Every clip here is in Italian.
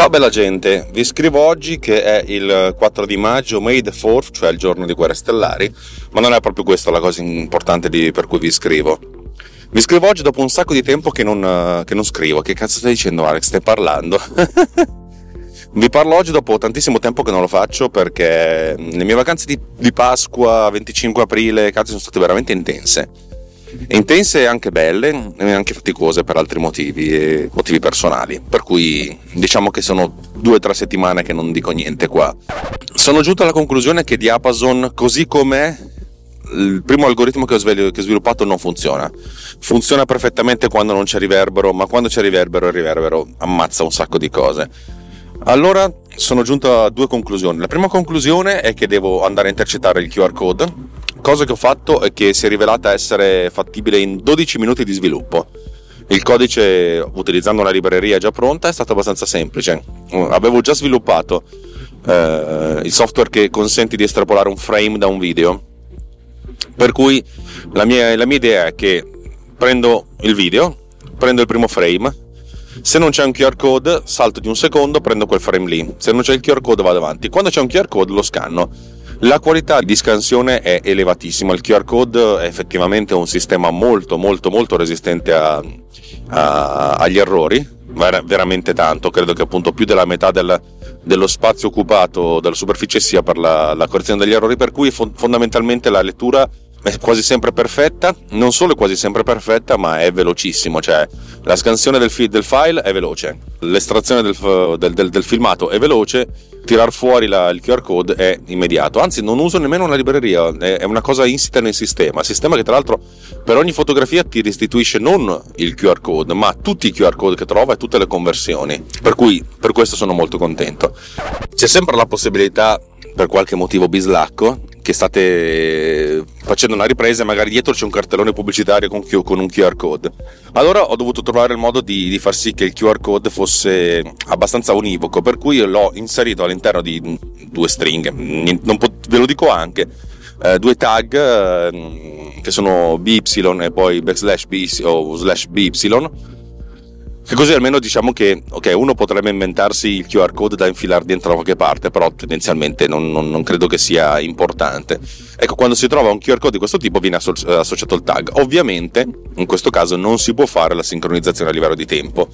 Ciao bella gente, vi scrivo oggi che è il 4 di maggio, May the 4th, cioè il giorno di Guerre Stellari, ma non è proprio questa la cosa importante di, per cui vi scrivo. Vi scrivo oggi dopo un sacco di tempo che non, che non scrivo. Che cazzo stai dicendo Alex? Stai parlando? vi parlo oggi dopo tantissimo tempo che non lo faccio perché le mie vacanze di, di Pasqua, 25 aprile, cazzo, sono state veramente intense intense e anche belle e anche faticose per altri motivi motivi personali per cui diciamo che sono due o tre settimane che non dico niente qua sono giunto alla conclusione che Diapason così com'è il primo algoritmo che ho, sviluppato non funziona. Funziona perfettamente quando non c'è riverbero, ma quando c'è riverbero, il riverbero ammazza un sacco di cose. Allora sono giunto a due conclusioni. La prima conclusione è che devo andare a intercettare il QR code cosa che ho fatto è che si è rivelata essere fattibile in 12 minuti di sviluppo. Il codice, utilizzando una libreria già pronta, è stato abbastanza semplice. Avevo già sviluppato eh, il software che consente di estrapolare un frame da un video. Per cui la mia, la mia idea è che prendo il video, prendo il primo frame, se non c'è un QR code, salto di un secondo, prendo quel frame lì. Se non c'è il QR code, vado avanti. Quando c'è un QR code, lo scanno la qualità di scansione è elevatissima, il QR code è effettivamente un sistema molto molto molto resistente a, a, agli errori, ver- veramente tanto, credo che appunto più della metà del, dello spazio occupato dalla superficie sia per la, la correzione degli errori, per cui fo- fondamentalmente la lettura è quasi sempre perfetta, non solo è quasi sempre perfetta, ma è velocissimo, cioè la scansione del, fi- del file è veloce, l'estrazione del, del, del, del filmato è veloce, tirar fuori la, il QR code è immediato, anzi non uso nemmeno una libreria, è, è una cosa insita nel sistema, sistema che tra l'altro per ogni fotografia ti restituisce non il QR code, ma tutti i QR code che trova e tutte le conversioni, per cui per questo sono molto contento. C'è sempre la possibilità per qualche motivo bislacco che state facendo una ripresa e magari dietro c'è un cartellone pubblicitario con, con, un QR code. Allora ho dovuto trovare il modo di, di, far sì che il QR code fosse abbastanza univoco, per cui l'ho inserito all'interno di due stringhe, pot- ve lo dico anche, eh, due tag eh, che sono BY e poi backslash B o slash BY che così almeno diciamo che ok, uno potrebbe inventarsi il QR code da infilare dentro da qualche parte, però tendenzialmente non, non, non, credo che sia importante. Ecco, quando si trova un QR code di questo tipo viene associato il tag. Ovviamente, in questo caso non si può fare la sincronizzazione a livello di tempo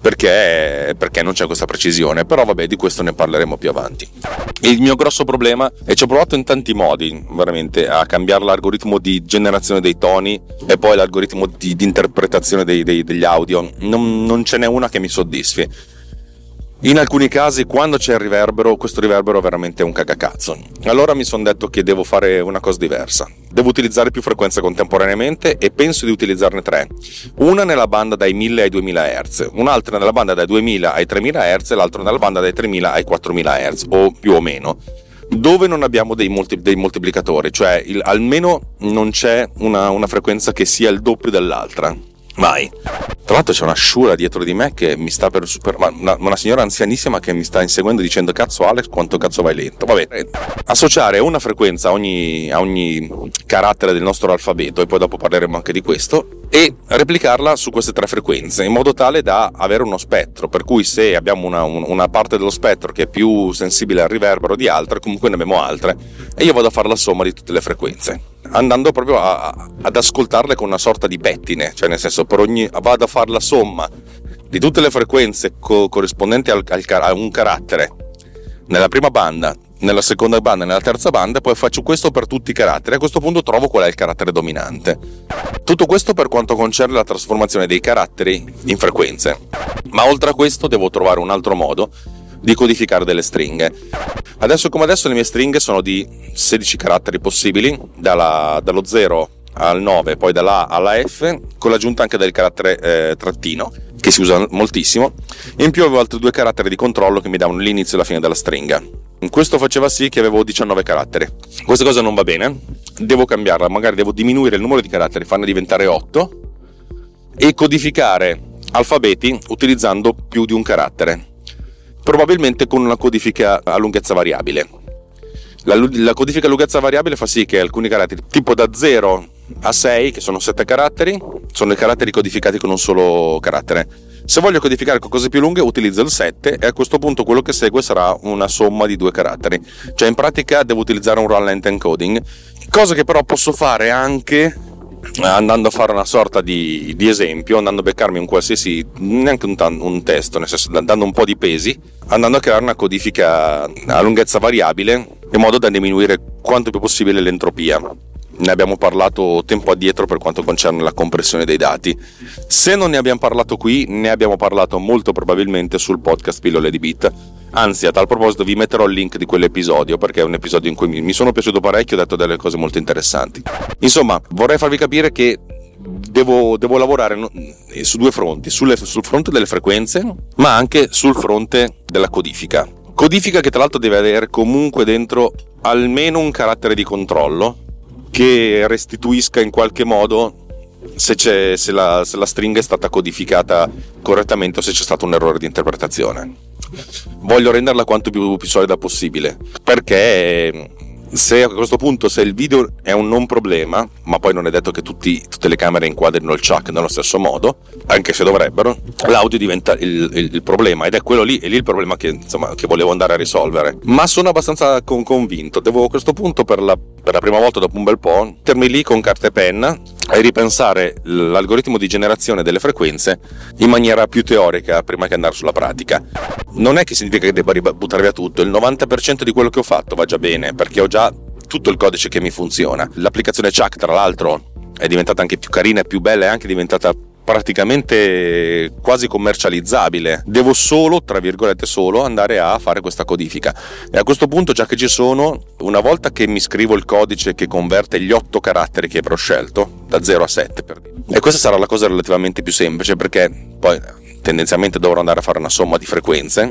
perché, perché non c'è questa precisione, però vabbè di questo ne parleremo più avanti. Il mio grosso problema, e ci ho provato in tanti modi veramente a cambiare l'algoritmo di generazione dei toni e poi l'algoritmo di, di interpretazione dei, dei, degli audio, non, non ce n'è una che mi soddisfi in alcuni casi, quando c'è il riverbero, questo riverbero è veramente un cagacazzo. Allora mi sono detto che devo fare una cosa diversa. Devo utilizzare più frequenze contemporaneamente e penso di utilizzarne tre. Una nella banda dai 1000 ai 2000 Hz, un'altra nella banda dai 2000 ai 3000 Hz e l'altra nella banda dai 3000 ai 4000 Hz, o più o meno dove non abbiamo dei, multi, dei moltiplicatori, cioè il, almeno non c'è una, una frequenza che sia il doppio dell'altra Mai. Tra l'altro c'è una sciura dietro di me che mi sta per super... Una, una, signora anzianissima che mi sta inseguendo dicendo cazzo Alex quanto cazzo vai lento. Vabbè, associare una frequenza a ogni, a ogni carattere del nostro alfabeto, e poi dopo parleremo anche di questo, e replicarla su queste tre frequenze in modo tale da avere uno spettro per cui se abbiamo una, una, parte dello spettro che è più sensibile al riverbero di altre comunque ne abbiamo altre e io vado a fare la somma di tutte le frequenze andando proprio a, ad ascoltarle con una sorta di pettine cioè nel senso ogni vado a fare la somma di tutte le frequenze co- corrispondenti al, al, a un carattere nella prima banda nella seconda banda nella terza banda, poi faccio questo per tutti i caratteri. A questo punto trovo qual è il carattere dominante. Tutto questo per quanto concerne la trasformazione dei caratteri in frequenze. Ma oltre a questo devo trovare un altro modo di codificare delle stringhe. Adesso come adesso le mie stringhe sono di 16 caratteri possibili, dalla, dallo 0 al 9, poi dalla A alla F, con l'aggiunta anche del carattere eh, trattino, che si usa moltissimo. In più avevo altri due caratteri di controllo che mi davano l'inizio e la fine della stringa. Questo faceva sì che avevo 19 caratteri. Questa cosa non va bene, devo cambiarla, magari devo diminuire il numero di caratteri, farne diventare 8 e codificare alfabeti utilizzando più di un carattere, probabilmente con una codifica a lunghezza variabile. La, la codifica a lunghezza variabile fa sì che alcuni caratteri, tipo da 0 a 6, che sono 7 caratteri, sono i caratteri codificati con un solo carattere se voglio codificare con cose più lunghe utilizzo il 7 e a questo punto quello che segue sarà una somma di due caratteri. Cioè in pratica devo utilizzare un run length encoding, cosa che però posso fare anche andando a fare una sorta di, di, esempio, andando a beccarmi un qualsiasi, neanche un, un, testo, nel senso dando un po' di pesi, andando a creare una codifica a lunghezza variabile in modo da diminuire quanto più possibile l'entropia ne abbiamo parlato tempo addietro per quanto concerne la compressione dei dati. Se non ne abbiamo parlato qui, ne abbiamo parlato molto probabilmente sul podcast Pillole di Bit. Anzi, a tal proposito vi metterò il link di quell'episodio perché è un episodio in cui mi sono piaciuto parecchio e ho detto delle cose molto interessanti. Insomma, vorrei farvi capire che Devo, devo, lavorare su due fronti, sulle, sul fronte delle frequenze, ma anche sul fronte della codifica. Codifica che tra l'altro deve avere comunque dentro almeno un carattere di controllo, che restituisca in qualche modo se, se, la, se, la, stringa è stata codificata correttamente o se c'è stato un errore di interpretazione. Voglio renderla quanto più, più solida possibile. Perché se a questo punto se il video è un non problema, ma poi non è detto che tutti, tutte le camere inquadrino il chuck nello stesso modo, anche se dovrebbero, l'audio diventa il, il, il problema ed è quello lì, è lì il problema che, insomma, che volevo andare a risolvere. Ma sono abbastanza con, convinto, devo a questo punto per la, per la prima volta dopo un bel po' mettermi lì con carta e penna e ripensare l'algoritmo di generazione delle frequenze in maniera più teorica prima che andare sulla pratica. Non è che significa che debba buttare via tutto, il 90% di quello che ho fatto va già bene perché ho già tutto il codice che mi funziona. L'applicazione Chuck, tra l'altro, è diventata anche più carina e più bella, è anche diventata praticamente quasi commercializzabile. Devo solo, tra virgolette solo, andare a fare questa codifica. E a questo punto, già che ci sono, una volta che mi scrivo il codice che converte gli otto caratteri che avrò scelto, da 0 a 7 per dire. E questa sarà la cosa relativamente più semplice perché poi tendenzialmente dovrò andare a fare una somma di frequenze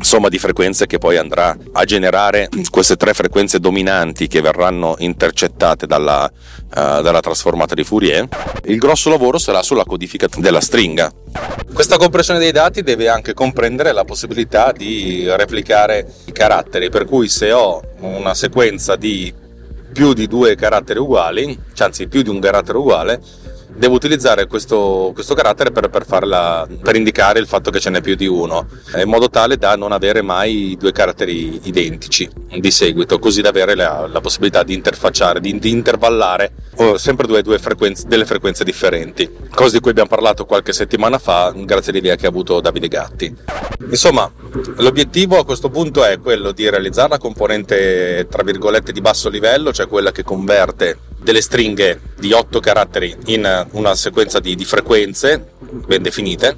somma di frequenze che poi andrà a generare queste tre frequenze dominanti che verranno intercettate dalla, uh, dalla trasformata di Fourier. Il grosso lavoro sarà sulla codifica della stringa. Questa compressione dei dati deve anche comprendere la possibilità di replicare i caratteri, per cui se ho una sequenza di più di due caratteri uguali, cioè anzi più di un carattere uguale, devo utilizzare questo, questo carattere per, per, farla, per, indicare il fatto che ce n'è più di uno, in modo tale da non avere mai due caratteri identici di seguito, così da avere la, la possibilità di interfacciare, di, di intervallare oh, sempre due, due frequenze, delle frequenze differenti, cosa di cui abbiamo parlato qualche settimana fa, grazie all'idea che ha avuto Davide Gatti. Insomma, l'obiettivo a questo punto è quello di realizzare la componente, tra virgolette, di basso livello, cioè quella che converte delle stringhe di 8 caratteri in una sequenza di, di frequenze ben definite.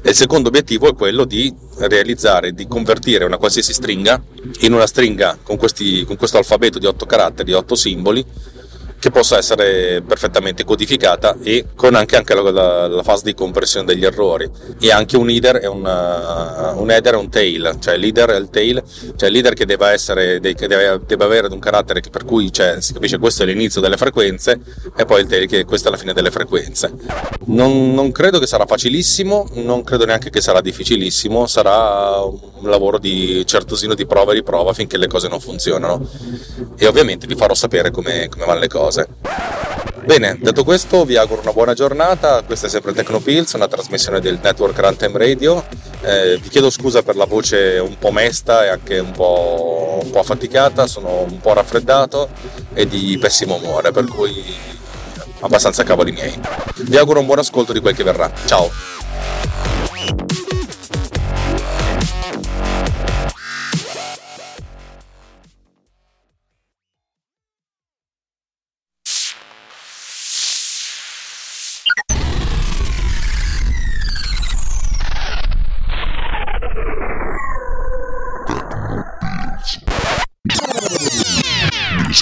E il secondo obiettivo è quello di realizzare, di convertire una qualsiasi stringa in una stringa con, questi, con questo alfabeto di 8 caratteri, 8 simboli che possa essere perfettamente codificata e con anche, anche la, la, la, fase di compressione degli errori. E anche un header e un, uh, un header e un tail cioè l'header e il tail cioè l'header che deve essere che deve, deve avere un carattere per cui cioè, si capisce questo è l'inizio delle frequenze e poi il tail che questa è la fine delle frequenze. Non, non credo che sarà facilissimo non credo neanche che sarà difficilissimo sarà un lavoro di certosino di prova e riprova finché le cose non funzionano. E ovviamente vi farò sapere come, come vanno le cose. Bene, detto questo vi auguro una buona giornata, questa è sempre Tecnopills, una trasmissione del network Runtime Radio, eh, vi chiedo scusa per la voce un po' mesta e anche un po', un po' affaticata, sono un po' raffreddato e di pessimo umore, per cui abbastanza cavoli miei. Vi auguro un buon ascolto di quel che verrà, ciao!